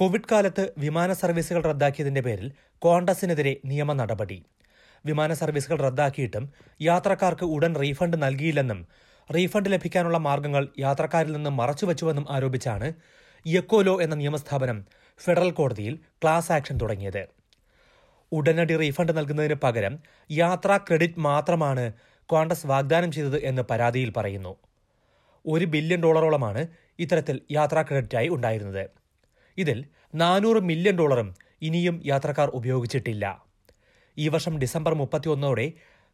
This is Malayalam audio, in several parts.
കോവിഡ് കാലത്ത് വിമാന സർവീസുകൾ റദ്ദാക്കിയതിന്റെ പേരിൽ കോണ്ടസിനെതിരെ നിയമ നടപടി. വിമാന സർവീസുകൾ റദ്ദാക്കിയിട്ടും യാത്രക്കാർക്ക് ഉടൻ റീഫണ്ട് നൽകിയില്ലെന്നും റീഫണ്ട് ലഭിക്കാനുള്ള മാർഗങ്ങൾ യാത്രക്കാരിൽ നിന്ന് മറച്ചുവെച്ചുവെന്നും ആരോപിച്ചാണ് യക്കോലോ എന്ന നിയമസ്ഥാപനം ഫെഡറൽ കോടതിയിൽ ക്ലാസ് ആക്ഷൻ തുടങ്ങിയത്. ഉടനടി റീഫണ്ട് നൽകുന്നതിന് പകരം യാത്രാ ക്രെഡിറ്റ് മാത്രമാണ് കോൺഗ്രസ് വാഗ്ദാനം ചെയ്തത് എന്ന് പരാതിയിൽ പറയുന്നു. ഒരു ബില്യൺ ഡോളറോളമാണ് ഇത്തരത്തിൽ യാത്രാ ക്രെഡിറ്റായി ഉണ്ടായിരുന്നത്. ഇതിൽ നാനൂറ് മില്യൺ ഡോളറും ഇനിയും യാത്രക്കാർ ഉപയോഗിച്ചിട്ടില്ല. ഈ വർഷം ഡിസംബർ മുപ്പത്തിയൊന്നോടെ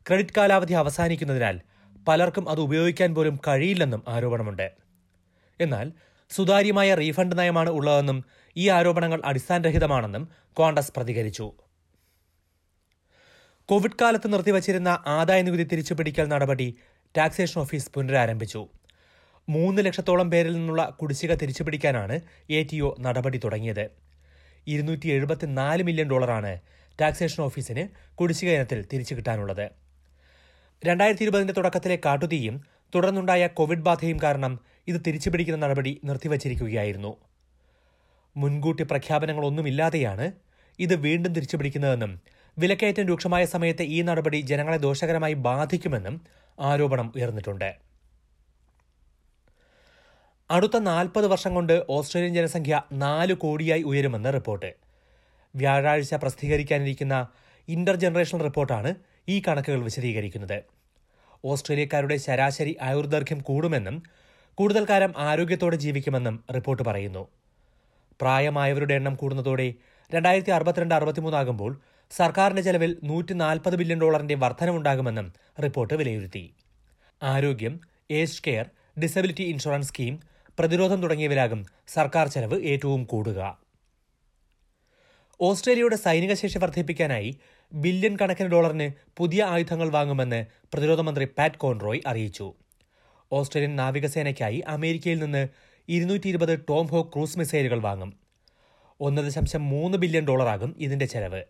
ക്രെഡിറ്റ് കാലാവധി അവസാനിക്കുന്നതിനാൽ പലർക്കും അത് ഉപയോഗിക്കാൻ പോലും കഴിയില്ലെന്നും ആരോപണമുണ്ട്. എന്നാൽ സുതാര്യമായ റീഫണ്ട് നയമാണ് ഉള്ളതെന്നും ഈ ആരോപണങ്ങൾ അടിസ്ഥാനരഹിതമാണെന്നും കോൺഗ്രസ് പ്രതികരിച്ചു. കോവിഡ് കാലത്ത് നിർത്തിവച്ചിരുന്ന ആദായ നികുതി തിരിച്ചുപിടിക്കൽ നടപടി ടാക്സേഷൻ ഓഫീസ് പുനരാരംഭിച്ചു. മൂന്ന് ലക്ഷത്തോളം പേരിൽ നിന്നുള്ള കുടിശ്ശിക തിരിച്ചുപിടിക്കാനാണ് എ ടി ഒ നടപടി തുടങ്ങിയത്. ഇരുന്നൂറ്റി എഴുപത്തിനാല് മില്യൺ ഡോളറാണ് ടാക്സേഷൻ ഓഫീസിന് കുടിശ്ശിക ഇനത്തിൽ തിരിച്ചു കിട്ടാനുള്ളത്. രണ്ടായിരത്തി ഇരുപതിന്റെ തുടക്കത്തിലെ കാട്ടുതീയും തുടർന്നുണ്ടായ കോവിഡ് ബാധയും കാരണം ഇത് തിരിച്ചുപിടിക്കുന്ന നടപടി നിർത്തിവച്ചിരിക്കുകയായിരുന്നു. മുൻകൂട്ടി പ്രഖ്യാപനങ്ങളൊന്നുമില്ലാതെയാണ് ഇത് വീണ്ടും തിരിച്ചുപിടിക്കുന്നതെന്നും വിലക്കയറ്റം രൂക്ഷമായ സമയത്ത് ഈ നടപടി ജനങ്ങളെ ദോഷകരമായി ബാധിക്കുമെന്നും ആരോപണം ഉയർന്നിട്ടുണ്ട്. അടുത്ത നാൽപ്പത് വർഷം കൊണ്ട് ഓസ്ട്രേലിയൻ ജനസംഖ്യ നാല് കോടിയായി ഉയരുമെന്ന് റിപ്പോർട്ട്. വ്യാഴാഴ്ച പ്രസിദ്ധീകരിക്കാനിരിക്കുന്ന ഇന്റർ ജനറേഷണൽ റിപ്പോർട്ടാണ് ഈ കണക്കുകൾ വിശദീകരിക്കുന്നത്. ഓസ്ട്രേലിയക്കാരുടെ ശരാശരി ആയുർദൈർഘ്യം കൂടുമെന്നും കൂടുതൽ കാലം ആരോഗ്യത്തോടെ ജീവിക്കുമെന്നും റിപ്പോർട്ട് പറയുന്നു. പ്രായമായവരുടെ എണ്ണം കൂടുന്നതോടെ രണ്ടായിരത്തി അറുപത്തിരണ്ട് അറുപത്തിമൂന്നാകുമ്പോൾ സർക്കാരിന്റെ ചെലവിൽ നൂറ്റി നാൽപ്പത് ബില്യൺ ഡോളറിന്റെ വർധനവുണ്ടാകുമെന്നും റിപ്പോർട്ട് വിലയിരുത്തി. ആരോഗ്യം age care disability insurance scheme പ്രതിരോധം തുടങ്ങിയവരാകും സർക്കാർ ചെലവ് ഏറ്റവും കൂടുക. ഓസ്ട്രേലിയയുടെ സൈനിക ശേഷി വർദ്ധിപ്പിക്കാനായി ബില്യൺ കണക്കിന് ഡോളറിന് പുതിയ ആയുധങ്ങൾ വാങ്ങുമെന്ന് പ്രതിരോധ മന്ത്രി പാറ്റ് കോൺറോയ് അറിയിച്ചു. ഓസ്ട്രേലിയൻ നാവികസേനയ്ക്കായി അമേരിക്കയിൽ നിന്ന് ഇരുന്നൂറ്റി ഇരുപത് ടോം ഹോ ക്രൂസ് മിസൈലുകൾ വാങ്ങും. ഒന്ന് ദശാംശം മൂന്ന് ബില്യൺ ഡോളറാകും ഇതിന്റെ ചെലവ്.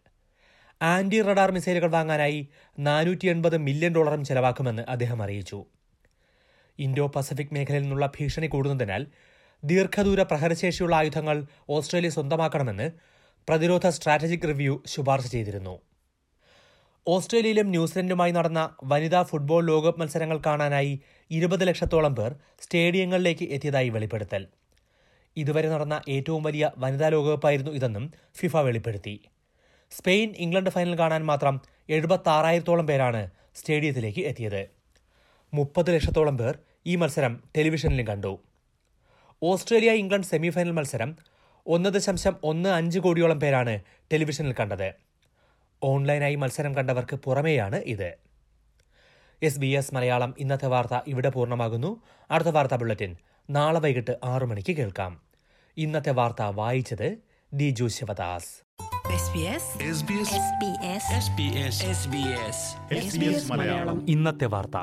ആന്റി റഡാർ മിസൈലുകൾ വാങ്ങാനായി നാനൂറ്റി എൺപത് മില്യൺ ഡോളറും ചെലവാക്കുമെന്ന് അദ്ദേഹം അറിയിച്ചു. ഇൻഡോ പസഫിക് മേഖലയിൽ നിന്നുള്ള ഭീഷണി കൂടുന്നതിനാൽ ദീർഘദൂര പ്രഹരശേഷിയുള്ള ആയുധങ്ങൾ ഓസ്ട്രേലിയ സ്വന്തമാക്കണമെന്ന് പ്രതിരോധ സ്ട്രാറ്റജിക് റിവ്യൂ ശുപാർശ ചെയ്തിരുന്നു. ഓസ്ട്രേലിയയിലും ന്യൂസിലൻഡുമായി നടന്ന വനിതാ ഫുട്ബോൾ ലോകകപ്പ് മത്സരങ്ങൾ കാണാനായി ഇരുപത് ലക്ഷത്തോളം പേർ സ്റ്റേഡിയങ്ങളിലേക്ക് എത്തിയതായി വെളിപ്പെടുത്തൽ. ഇതുവരെ നടന്ന ഏറ്റവും വലിയ വനിതാ ലോകകപ്പായിരുന്നു ഇതെന്നും ഫിഫ വെളിപ്പെടുത്തി. സ്പെയിൻ ഇംഗ്ലണ്ട് ഫൈനൽ കാണാൻ മാത്രം എഴുപത്താറായിരത്തോളം പേരാണ് സ്റ്റേഡിയത്തിലേക്ക് എത്തിയത്. മുപ്പത് ലക്ഷത്തോളം പേർ ഈ മത്സരം ടെലിവിഷനിലും കണ്ടു. ഓസ്ട്രേലിയ ഇംഗ്ലണ്ട് സെമിഫൈനൽ മത്സരം ഒന്ന് ദശാംശം ഒന്ന് അഞ്ച് കോടിയോളം പേരാണ് ടെലിവിഷനിൽ കണ്ടത്. ഓൺലൈനായി മത്സരം കണ്ടവർക്ക് പുറമെയാണ് ഇത്. എസ് ബി എസ് മലയാളം ഇന്നത്തെ വാർത്ത ഇവിടെ പൂർണമാകുന്നു. അടുത്ത വാർത്താ ബുള്ളറ്റിൻ നാളെ വൈകിട്ട് ആറു മണിക്ക് കേൾക്കാം. ഇന്നത്തെ വാർത്ത വായിച്ചത് ഡി ജു ശിവദാസ്. SBS ഇന്നത്തെ വാർത്ത.